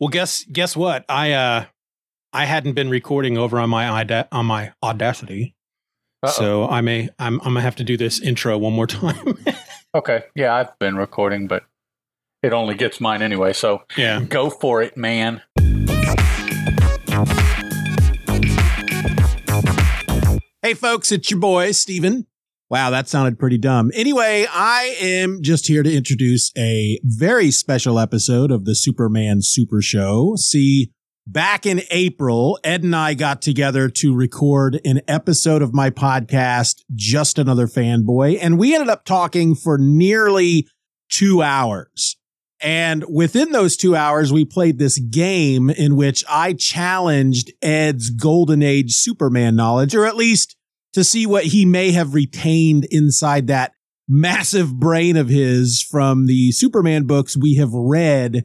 Well, guess guess what? I uh I hadn't been recording over on my Auda- on my Audacity, Uh-oh. so I may I'm I'm gonna have to do this intro one more time. Okay. Yeah, I've been recording, but it only gets mine anyway. So yeah. go for it, man. Hey, folks, it's your boy, Steeven. Wow, that sounded pretty dumb. Anyway, I am just here to introduce a very special episode of the Superman Super Show. See, back in April, Ed and I got together to record an episode of my podcast, Just Another Fanboy, and we ended up talking for nearly two hours. And within those two hours, we played this game in which I challenged Ed's Golden Age Superman knowledge, or at least to see what he may have retained inside that massive brain of his from the Superman books we have read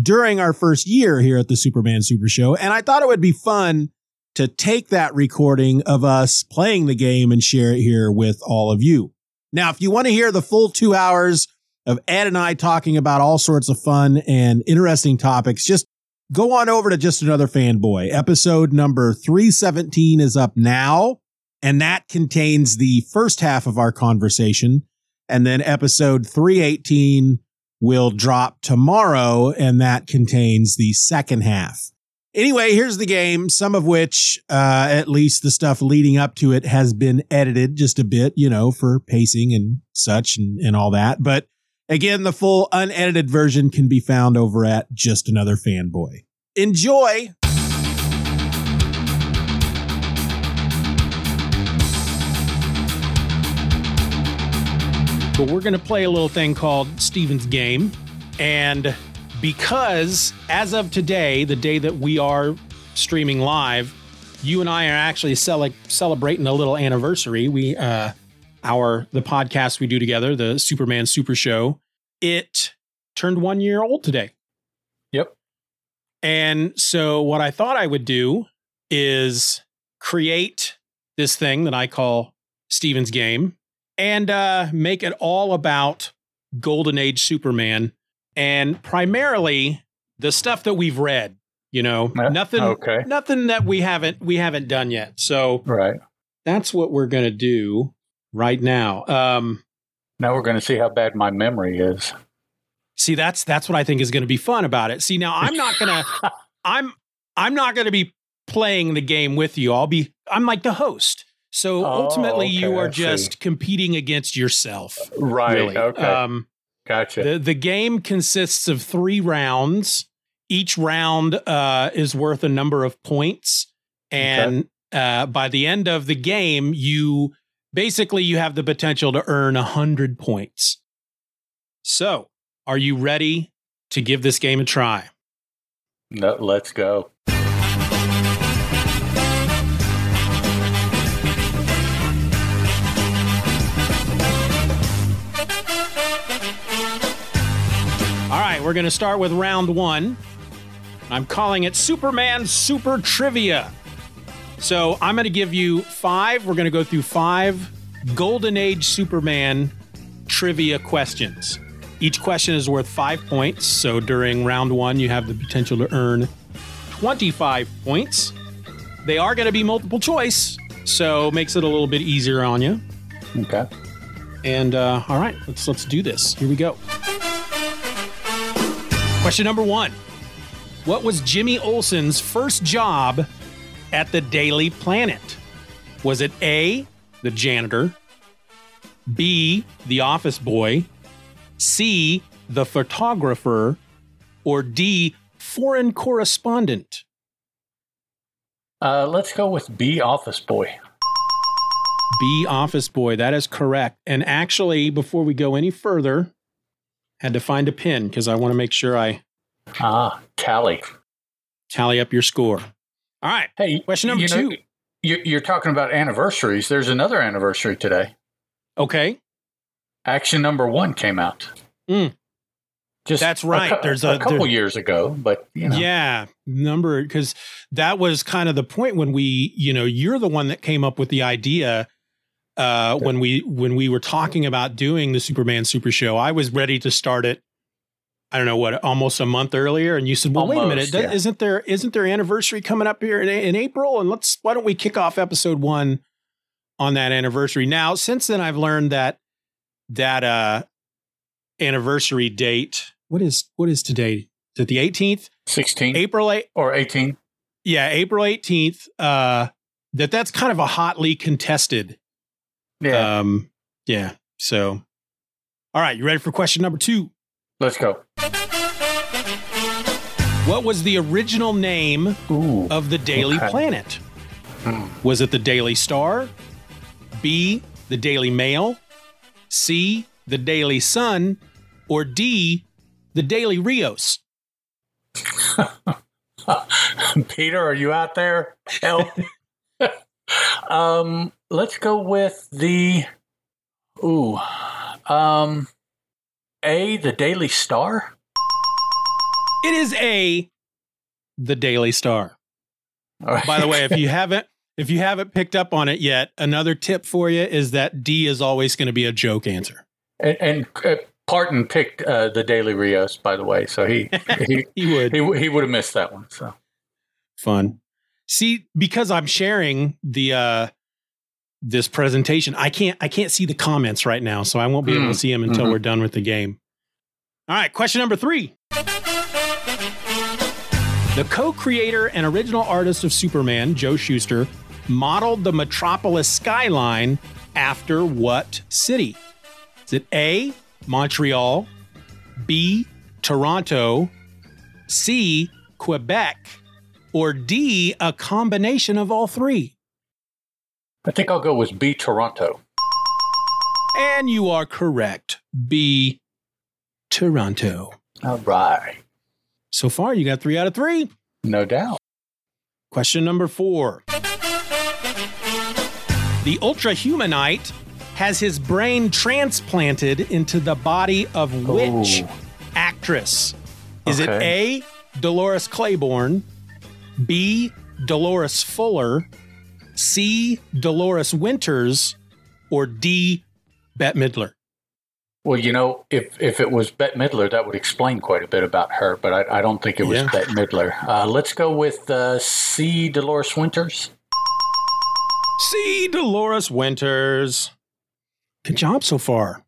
during our first year here at the Superman Super Show. And I thought it would be fun to take that recording of us playing the game and share it here with all of you. Now, if you want to hear the full two hours of Ed and I talking about all sorts of fun and interesting topics, just go on over to Just Another Fanboy. Episode number 317 is up now, and that contains the first half of our conversation. And then episode 318 will drop tomorrow, and that contains the second half. Anyway, here's the game, some of which, uh, at least the stuff leading up to it has been edited just a bit, you know, for pacing and such and, and all that. But again, the full unedited version can be found over at Just Another Fanboy. Enjoy! But we're going to play a little thing called Steeven's Game. And because as of today, the day that we are streaming live, you and I are actually cele- celebrating a little anniversary. We, uh, our, the podcast we do together, the Superman Super Show, it turned one year old today. Yep. And so what I thought I would do is create this thing that I call Steeven's Game and uh, make it all about Golden Age Superman and primarily the stuff that we've read. You know, Uh, nothing, okay. nothing that we haven't we haven't done yet. So Right. that's what we're gonna do right now. Um, Now we're going to see how bad my memory is. see, that's that's what I think is going to be fun about it. See, now I'm not gonna, I'm I'm not gonna be playing the game with you. I'll be I'm like the host. So Oh, ultimately, you are just competing against yourself. Right. really. Okay. Um, gotcha. the the game consists of three rounds. Each round uh, is worth a number of points, and uh, by the end of the game, you basically you have the potential to earn a hundred points. So, are you ready to give this game a try? no, let's go. We're going to start with round one. I'm calling it Superman Super Trivia. So I'm going to give you five. We're going to go through five Golden Age Superman trivia questions. Each question is worth five points. So during round one, you have the potential to earn 25 points. They are going to be multiple choice, so makes it a little bit easier on you. Okay. And uh, all right, let's let's do this. Here we go. Question number one: What was Jimmy Olsen's first job at the Daily Planet? Was it A, the janitor, B, the office boy, C, the photographer, or D, foreign correspondent? Uh, let's go with B Office Boy. B office boy. That is correct. And actually, before we go any further, had to find a pin because I want to make sure I Ah, tally. tally up your score. All right. Hey, Question number you know, two. you- You're talking about anniversaries. There's another anniversary today. Okay. Action number one came out. Mm. Just That's right. cou- There's a- couple there- years ago, but you know, Yeah. Number because that was kind of the point when we, you know, you're the one that came up with the idea uh when we when we were talking about doing the Superman Super Show. I was ready to start it I don't know what, almost a month earlier, and you said, "Well, wait a minute, yeah. isn't there isn't there anniversary coming up here in, in April? And let's why don't we kick off episode one on that anniversary?" Now, since then, I've learned that that uh anniversary date. What is what is today? Is it the eighteenth? 16 April eight. or 18. Yeah, April eighteenth. Uh, that that's kind of a hotly contested. Yeah. Um, yeah. So, all right, you ready for question number two? Let's go. What was the original name Ooh. of the Daily Okay. Planet? Hmm. Was it the Daily Star? B, the Daily Mail? C, the Daily Sun? Or D, the Daily Rios? Peter, are you out there? Help. um, let's go with the ooh. Um A, the Daily Star. It is A, the Daily Star. All right. By the way, if you haven't if you haven't picked up on it yet, another tip for you is that D is always going to be a joke answer. and, and uh, Parton picked uh, the Daily Rios, by the way, so he he He would. he, he would have missed that one. So fun. See, because I'm sharing the uh this presentation, I can't I can't see the comments right now, so I won't be able to Mm, see them until mhm. we're done with the game. All right, question number 3. The co-creator and original artist of Superman, Joe Shuster, modeled the Metropolis skyline after what city? Is it A, Montreal, B, Toronto, C, Quebec, or D, a combination of all three? I think I'll go with B, Toronto. And you are correct. B, Toronto. All right, So far, you got three out of three. no doubt. Question number four. The Ultra Humanite has his brain transplanted into the body of which Ooh. actress? Is it A, Dolores Claiborne, B, Dolores Fuller, C, Dolores Winters, or D, Bette Midler? Well, you know, if if it was Bette Midler, that would explain quite a bit about her, but I, I don't think it was Yeah. Bette Midler. Uh, let's go with uh, C. Dolores Winters. C, Dolores Winters. Good job so far.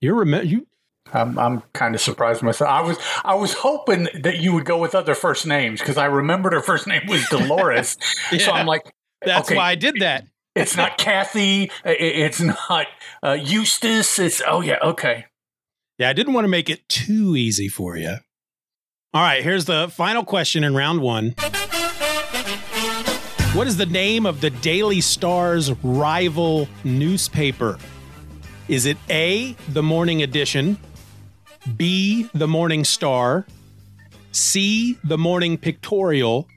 You're rem- you I'm I'm kind of surprised myself. I was I was hoping that you would go with other first names because I remembered her first name was Dolores. So I'm like, That's Okay. why I did that. it's not Kathy. It's not uh, Eustace. It's oh yeah, okay. Yeah, I didn't want to make it too easy for you. All right, here's the final question in round one. What is the name of the Daily Star's rival newspaper? Is it A, the Morning Edition, B, the Morning Star, C, the Morning Pictorial,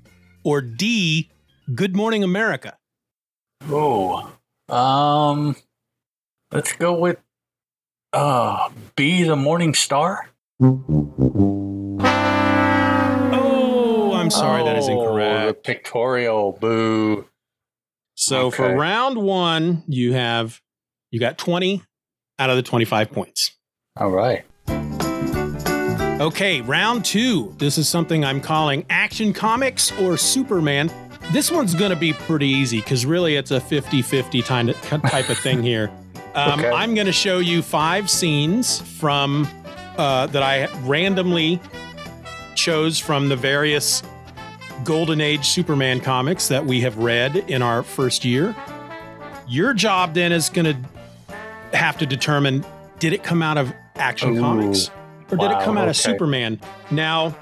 or D, Good Morning America? Oh, um, let's go with uh Be The Morning Star. Oh, I'm sorry, that is Oh, incorrect. The pictorial. Boo. So for round one, you have you got 20 out of the 25 points. All right. Okay, round two. This is something I'm calling Action Comics or Superman. This one's going to be pretty easy because really it's a 50 50 type of thing here. Um, Okay. I'm going to show you five scenes from uh, that I randomly chose from the various Golden Age Superman comics that we have read in our first year. Your job then is going to have to determine did it come out of Action Ooh. Comics or did it come out of. Superman? Now,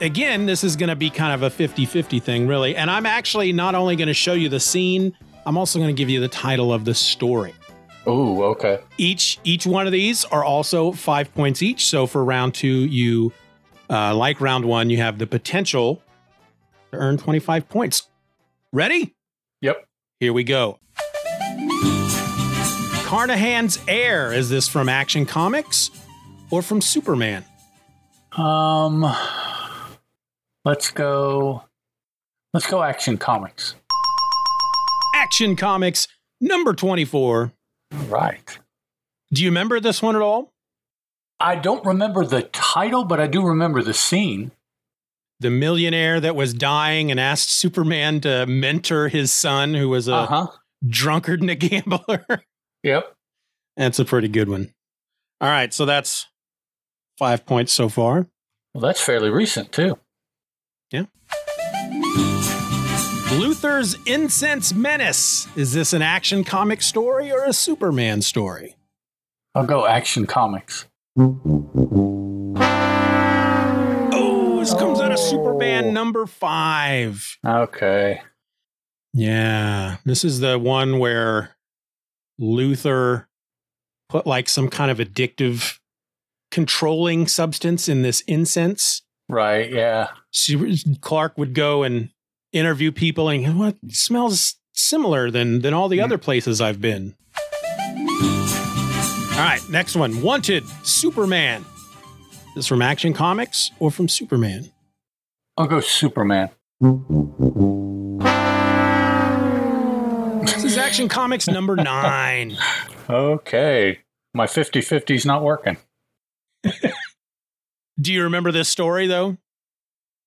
again, this is going to be kind of a 50 50 thing, really. And I'm actually not only going to show you the scene, I'm also going to give you the title of the story. Oh, okay. Each each one of these are also five points each. So for round two, you uh, like round one, you have the potential to earn 25 points. Ready? Yep. Here we go. Carnahan's Heir. Is this from Action Comics or from Superman? Um, let's go. Let's go. Action Comics. Action Comics number 24. All right. Do you remember this one at all? I don't remember the title, but I do remember the scene. The millionaire that was dying and asked Superman to mentor his son, who was a Uh huh. drunkard and a gambler. Yep. that's a pretty good one. All right, so that's five points so far. Well, that's fairly recent too. Luthor's Incense Menace. Is this an action comic story or a Superman story? I'll go Action Comics. Oh, this comes out of Oh. Superman number five. Okay. Yeah, this is the one where Luther put like some kind of addictive controlling substance in this incense. Right. Yeah. She, Clark would go and interview people and what it smells similar than than all the Hmm. other places I've been. All right, next one. Wanted Superman. This from Action Comics or from Superman? I'll go Superman. This is Action Comics number nine. Okay. My 50 50 is not working. Do you remember this story though?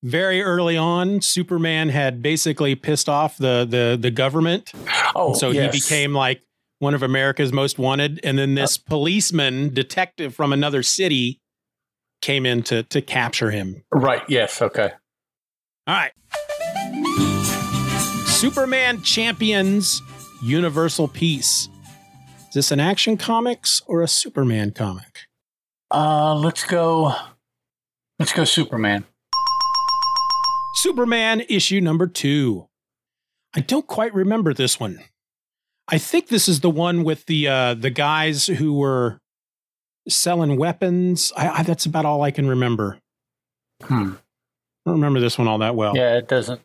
Very early on, Superman had basically pissed off the the the government, Oh, so yes. he became like one of America's most wanted. And then this policeman detective from another city came in to to capture him. Right. Yes. Okay. All right, Superman champions Universal Peace. Is this an Action Comics or a Superman comic? Uh, let's go. Let's go Superman. Superman issue number two. I don't quite remember this one. I think this is the one with the uh, the guys who were selling weapons. I, I, that's about all I can remember. Hmm. I don't remember this one all that well. Yeah, it doesn't.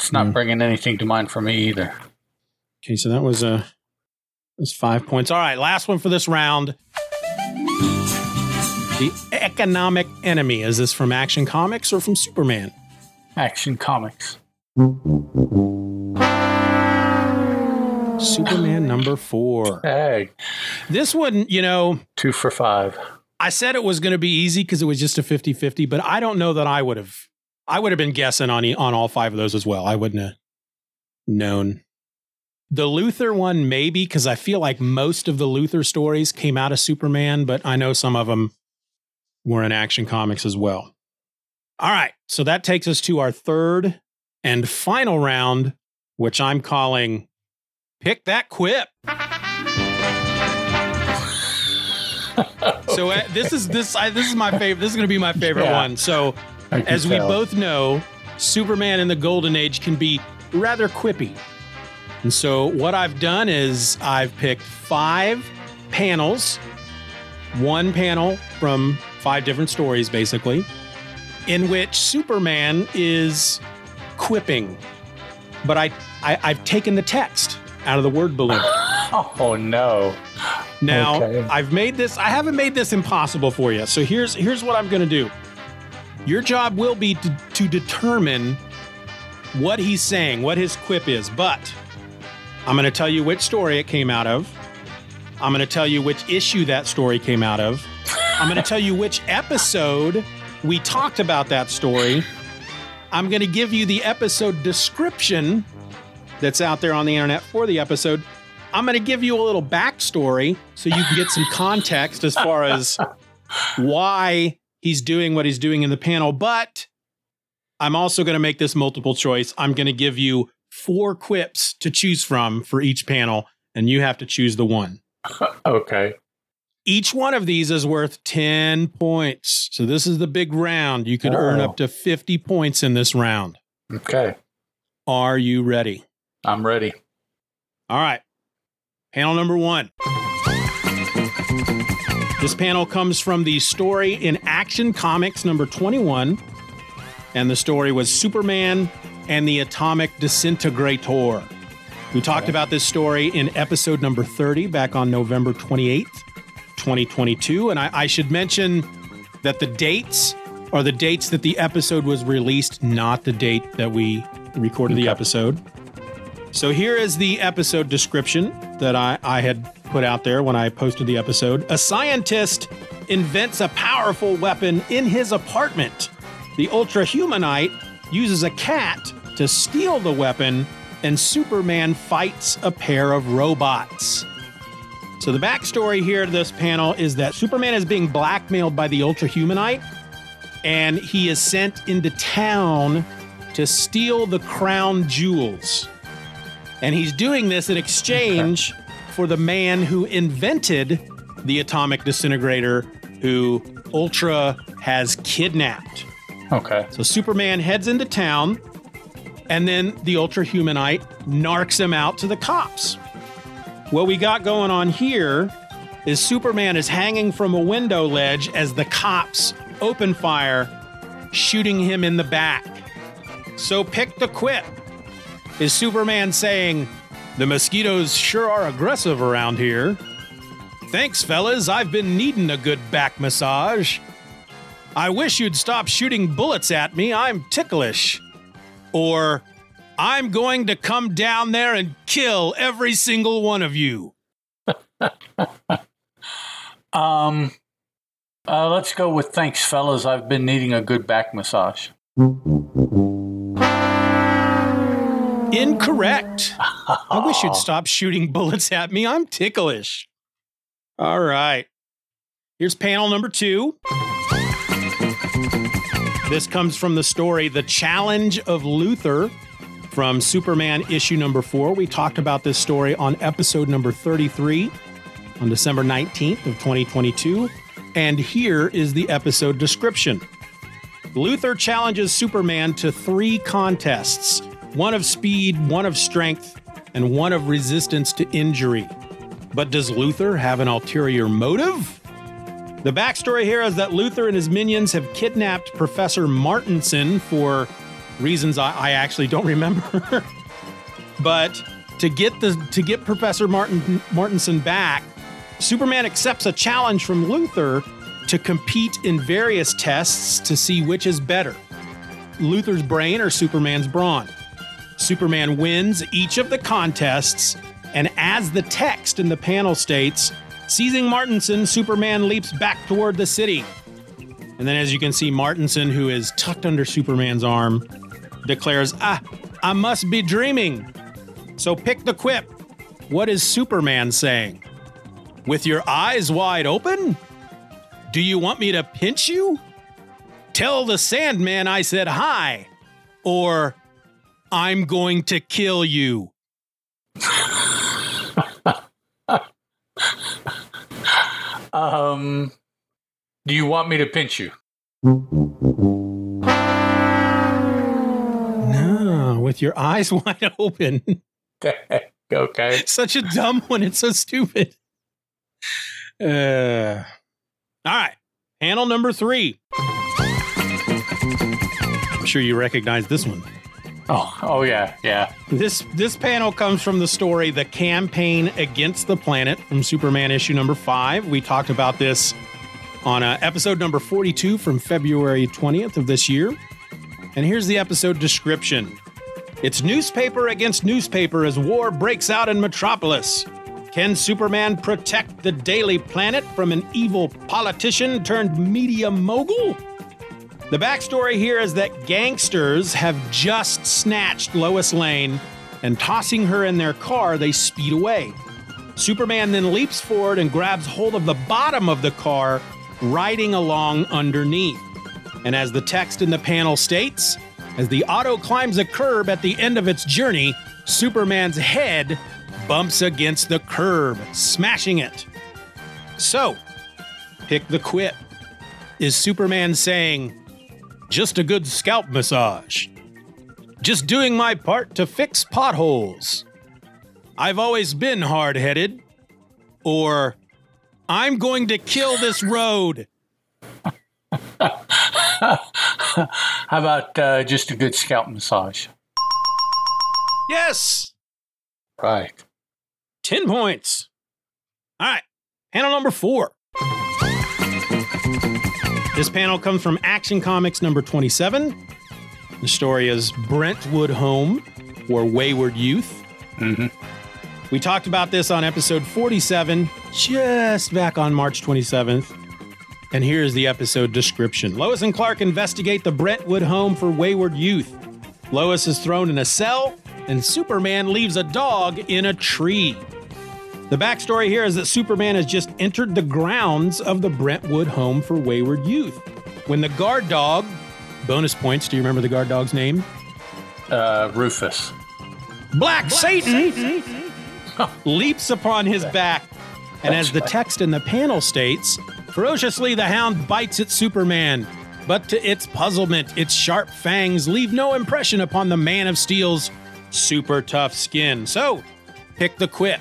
It's not Hmm. bringing anything to mind for me either. Okay, so that was a uh, was five points. All right, last one for this round. The economic enemy. Is this from Action Comics or from Superman? Action Comics. Superman number four. Hey, This one, you know, two for five. I said it was going to be easy because it was just a 50-50, but I don't know that I would have I would have been guessing on on all five of those as well. I wouldn't have known. The Luthor one maybe because I feel like most of the Luthor stories came out of Superman, but I know some of them were in Action Comics as well. All right, so that takes us to our third and final round, which I'm calling Pick That Quip. So uh, this is this I, this is my favorite. This is going to be my favorite Yeah. one. So as we both know, Superman in the Golden Age can be rather quippy. And so what I've done is I've picked five panels, one panel from five different stories, basically, in which Superman is quipping. But I, I I've taken the text out of the word balloon. Oh no. Now, Okay. I've made this, I haven't made this impossible for you. So here's here's what I'm going to do. Your job will be to, to determine what he's saying, what his quip is, but I'm going to tell you which story it came out of. I'm going to tell you which issue that story came out of. I'm going to tell you which episode we talked about that story. I'm going to give you the episode description that's out there on the internet for the episode. I'm going to give you a little backstory so you can get some context as far as why he's doing what he's doing in the panel. But I'm also going to make this multiple choice. I'm going to give you four quips to choose from for each panel, and you have to choose the one. Okay. Each one of these is worth 10 points. So this is the big round. You could earn Oh. up to 50 points in this round. Okay. Are you ready? I'm ready. All right. Panel number one. This panel comes from the story in Action Comics number 21. And the story was Superman and the Atomic Disintegrator. We talked about this story in episode number 30 back on November 28th, 2022. And I, I should mention that the dates are the dates that the episode was released, not the date that we recorded the episode. So here is the episode description that I, I had put out there when I posted the episode. A scientist invents a powerful weapon in his apartment. The Ultra Humanite uses a cat to steal the weapon, and Superman fights a pair of robots. So, the backstory here to this panel is that Superman is being blackmailed by the Ultra Humanite, and he is sent into town to steal the crown jewels. And he's doing this in exchange for the man who invented the atomic disintegrator, who Ultra has kidnapped. Okay. So Superman heads into town, and then the Ultra Humanite narcs him out to the cops. What we got going on here is Superman is hanging from a window ledge as the cops open fire, shooting him in the back. So pick the quip. Is Superman saying, The mosquitoes sure are aggressive around here? Thanks, fellas. I've been needing a good back massage. I wish you'd stop shooting bullets at me. I'm ticklish. Or, I'm going to come down there and kill every single one of you. Um, uh, let's go with thanks, fellas. I've been needing a good back massage. Incorrect. I wish you'd stop shooting bullets at me. I'm ticklish. All right. Here's panel number two. This comes from the story The Challenge of Luthor from Superman issue number four. We talked about this story on episode number 33 on December 19th of 2022. And here is the episode description. Luthor challenges Superman to three contests one of speed, one of strength, and one of resistance to injury. But does Luthor have an ulterior motive? The backstory here is that Luthor and his minions have kidnapped Professor Martinson for reasons I, I actually don't remember. but to get the to get Professor Martin Martinson back, Superman accepts a challenge from Luthor to compete in various tests to see which is better. Luthor's brain or Superman's brawn. Superman wins each of the contests, and as the text in the panel states, seizing Martinson, Superman leaps back toward the city. And then, as you can see, Martinson, who is tucked under Superman's arm, declares, Ah, I must be dreaming. So pick the quip. What is Superman saying? With your eyes wide open? Do you want me to pinch you? Tell the Sandman I said hi. Or, I'm going to kill you. Um, do you want me to pinch you? With your eyes wide open. okay. Such a dumb one. It's so stupid. Uh, all right. Panel number three. I'm sure you recognize this one. Oh, oh yeah, yeah. This this panel comes from the story "The Campaign Against the Planet" from Superman issue number five. We talked about this on uh, episode number 42 from February 20th of this year. And here's the episode description: It's newspaper against newspaper as war breaks out in Metropolis. Can Superman protect the Daily Planet from an evil politician turned media mogul? The backstory here is that gangsters have just snatched Lois Lane, and tossing her in their car, they speed away. Superman then leaps forward and grabs hold of the bottom of the car, riding along underneath. And as the text in the panel states, as the auto climbs a curb at the end of its journey, Superman's head bumps against the curb, smashing it. So, pick the quip. Is Superman saying, just a good scalp massage. Just doing my part to fix potholes. I've always been hard headed. Or, I'm going to kill this road. How about uh, just a good scalp massage? Yes! Right. 10 points. All right, panel number four. This panel comes from Action Comics number 27. The story is Brentwood Home or Wayward Youth. Mhm. We talked about this on episode 47, just back on March 27th. And here's the episode description Lois and Clark investigate the Brentwood home for wayward youth. Lois is thrown in a cell, and Superman leaves a dog in a tree. The backstory here is that Superman has just entered the grounds of the Brentwood home for wayward youth. When the guard dog, bonus points, do you remember the guard dog's name? Uh, Rufus. Black, Black Satan, Satan. leaps upon his back. And as the text in the panel states, ferociously the hound bites at Superman. But to its puzzlement, its sharp fangs leave no impression upon the Man of Steel's super tough skin. So, pick the quip.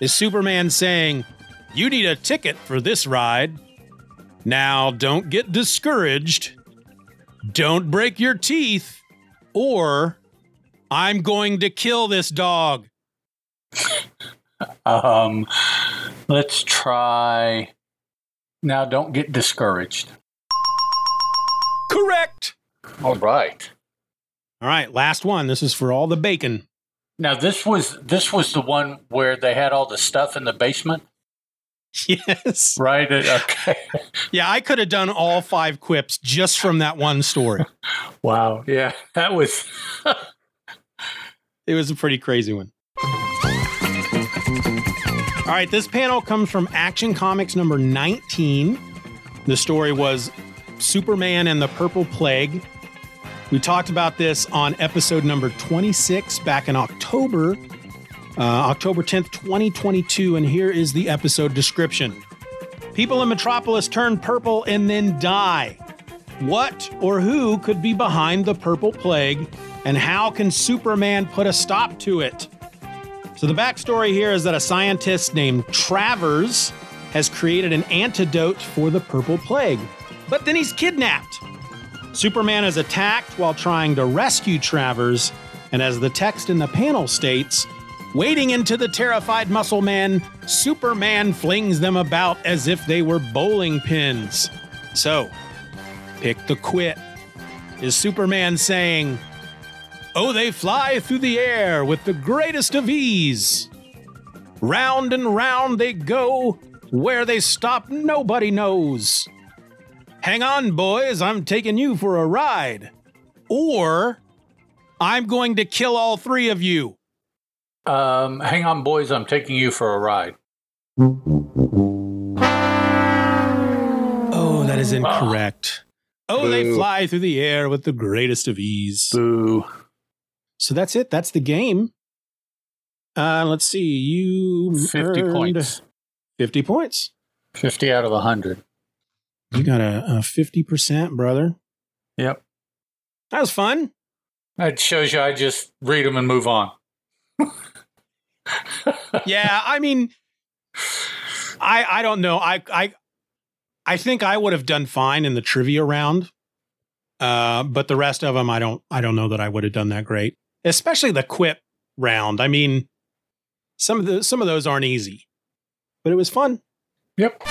Is Superman saying, You need a ticket for this ride? Now, don't get discouraged. Don't break your teeth. Or, I'm going to kill this dog. um, let's try. Now, don't get discouraged. Correct. All right. All right, last one. This is for all the bacon. Now this was this was the one where they had all the stuff in the basement. Yes. Right. Okay. yeah, I could have done all five quips just from that one story. wow. Yeah, that was. it was a pretty crazy one. All right, this panel comes from Action Comics number 19. The story was Superman and the Purple Plague. We talked about this on episode number 26 back in October, uh, October 10th, 2022. And here is the episode description People in Metropolis turn purple and then die. What or who could be behind the purple plague, and how can Superman put a stop to it? So, the backstory here is that a scientist named Travers has created an antidote for the purple plague, but then he's kidnapped. Superman is attacked while trying to rescue Travers, and as the text in the panel states, wading into the terrified muscle man, Superman flings them about as if they were bowling pins. So, pick the quit. Is Superman saying, Oh, they fly through the air with the greatest of ease? Round and round they go, where they stop, nobody knows. Hang on, boys, I'm taking you for a ride. Or I'm going to kill all three of you. Um, hang on, boys, I'm taking you for a ride. Oh, that is incorrect. Oh, Boo. they fly through the air with the greatest of ease. Boo. So that's it. That's the game. Uh, let's see. You 50 points. 50 points. 50 out of 100. You got a, a 50%, brother. Yep. That was fun. That shows you I just read them and move on. yeah, I mean, I I don't know. I I I think I would have done fine in the trivia round, uh, but the rest of them, I don't I don't know that I would have done that great. Especially the quip round. I mean, some of the some of those aren't easy, but it was fun. Yep.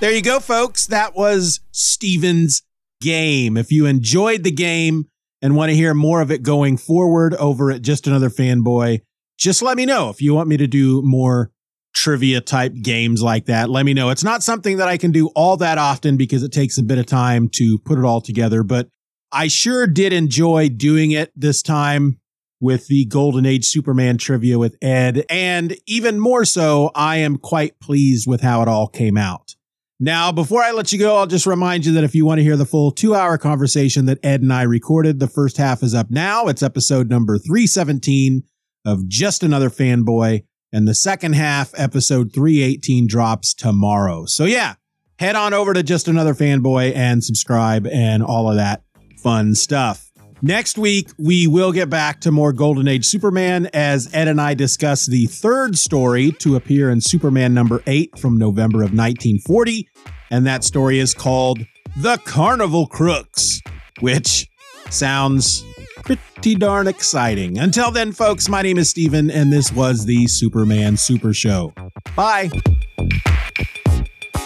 There you go, folks. That was Steeven's game. If you enjoyed the game and want to hear more of it going forward over at Just Another Fanboy, just let me know if you want me to do more trivia type games like that. Let me know. It's not something that I can do all that often because it takes a bit of time to put it all together, but I sure did enjoy doing it this time with the Golden Age Superman trivia with Ed. And even more so, I am quite pleased with how it all came out. Now, before I let you go, I'll just remind you that if you want to hear the full two hour conversation that Ed and I recorded, the first half is up now. It's episode number 317 of Just Another Fanboy. And the second half, episode 318, drops tomorrow. So, yeah, head on over to Just Another Fanboy and subscribe and all of that fun stuff. Next week, we will get back to more Golden Age Superman as Ed and I discuss the third story to appear in Superman number eight from November of 1940. And that story is called The Carnival Crooks, which sounds pretty darn exciting. Until then, folks, my name is Steeven, and this was the Superman Super Show. Bye.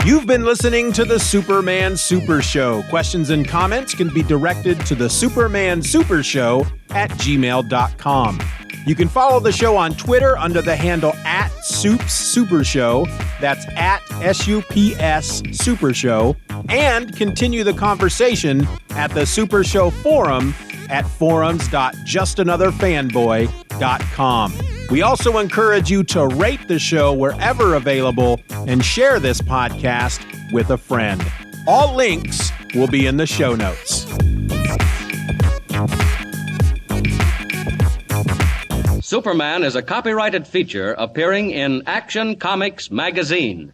You've been listening to the Superman Super Show. Questions and comments can be directed to the Superman Super Show at gmail.com. You can follow the show on Twitter under the handle at Soups Super Show. That's at S U P S Super Show. And continue the conversation at the Super Show Forum at forums.justanotherfanboy.com. We also encourage you to rate the show wherever available and share this podcast with a friend. All links will be in the show notes. Superman is a copyrighted feature appearing in Action Comics magazine.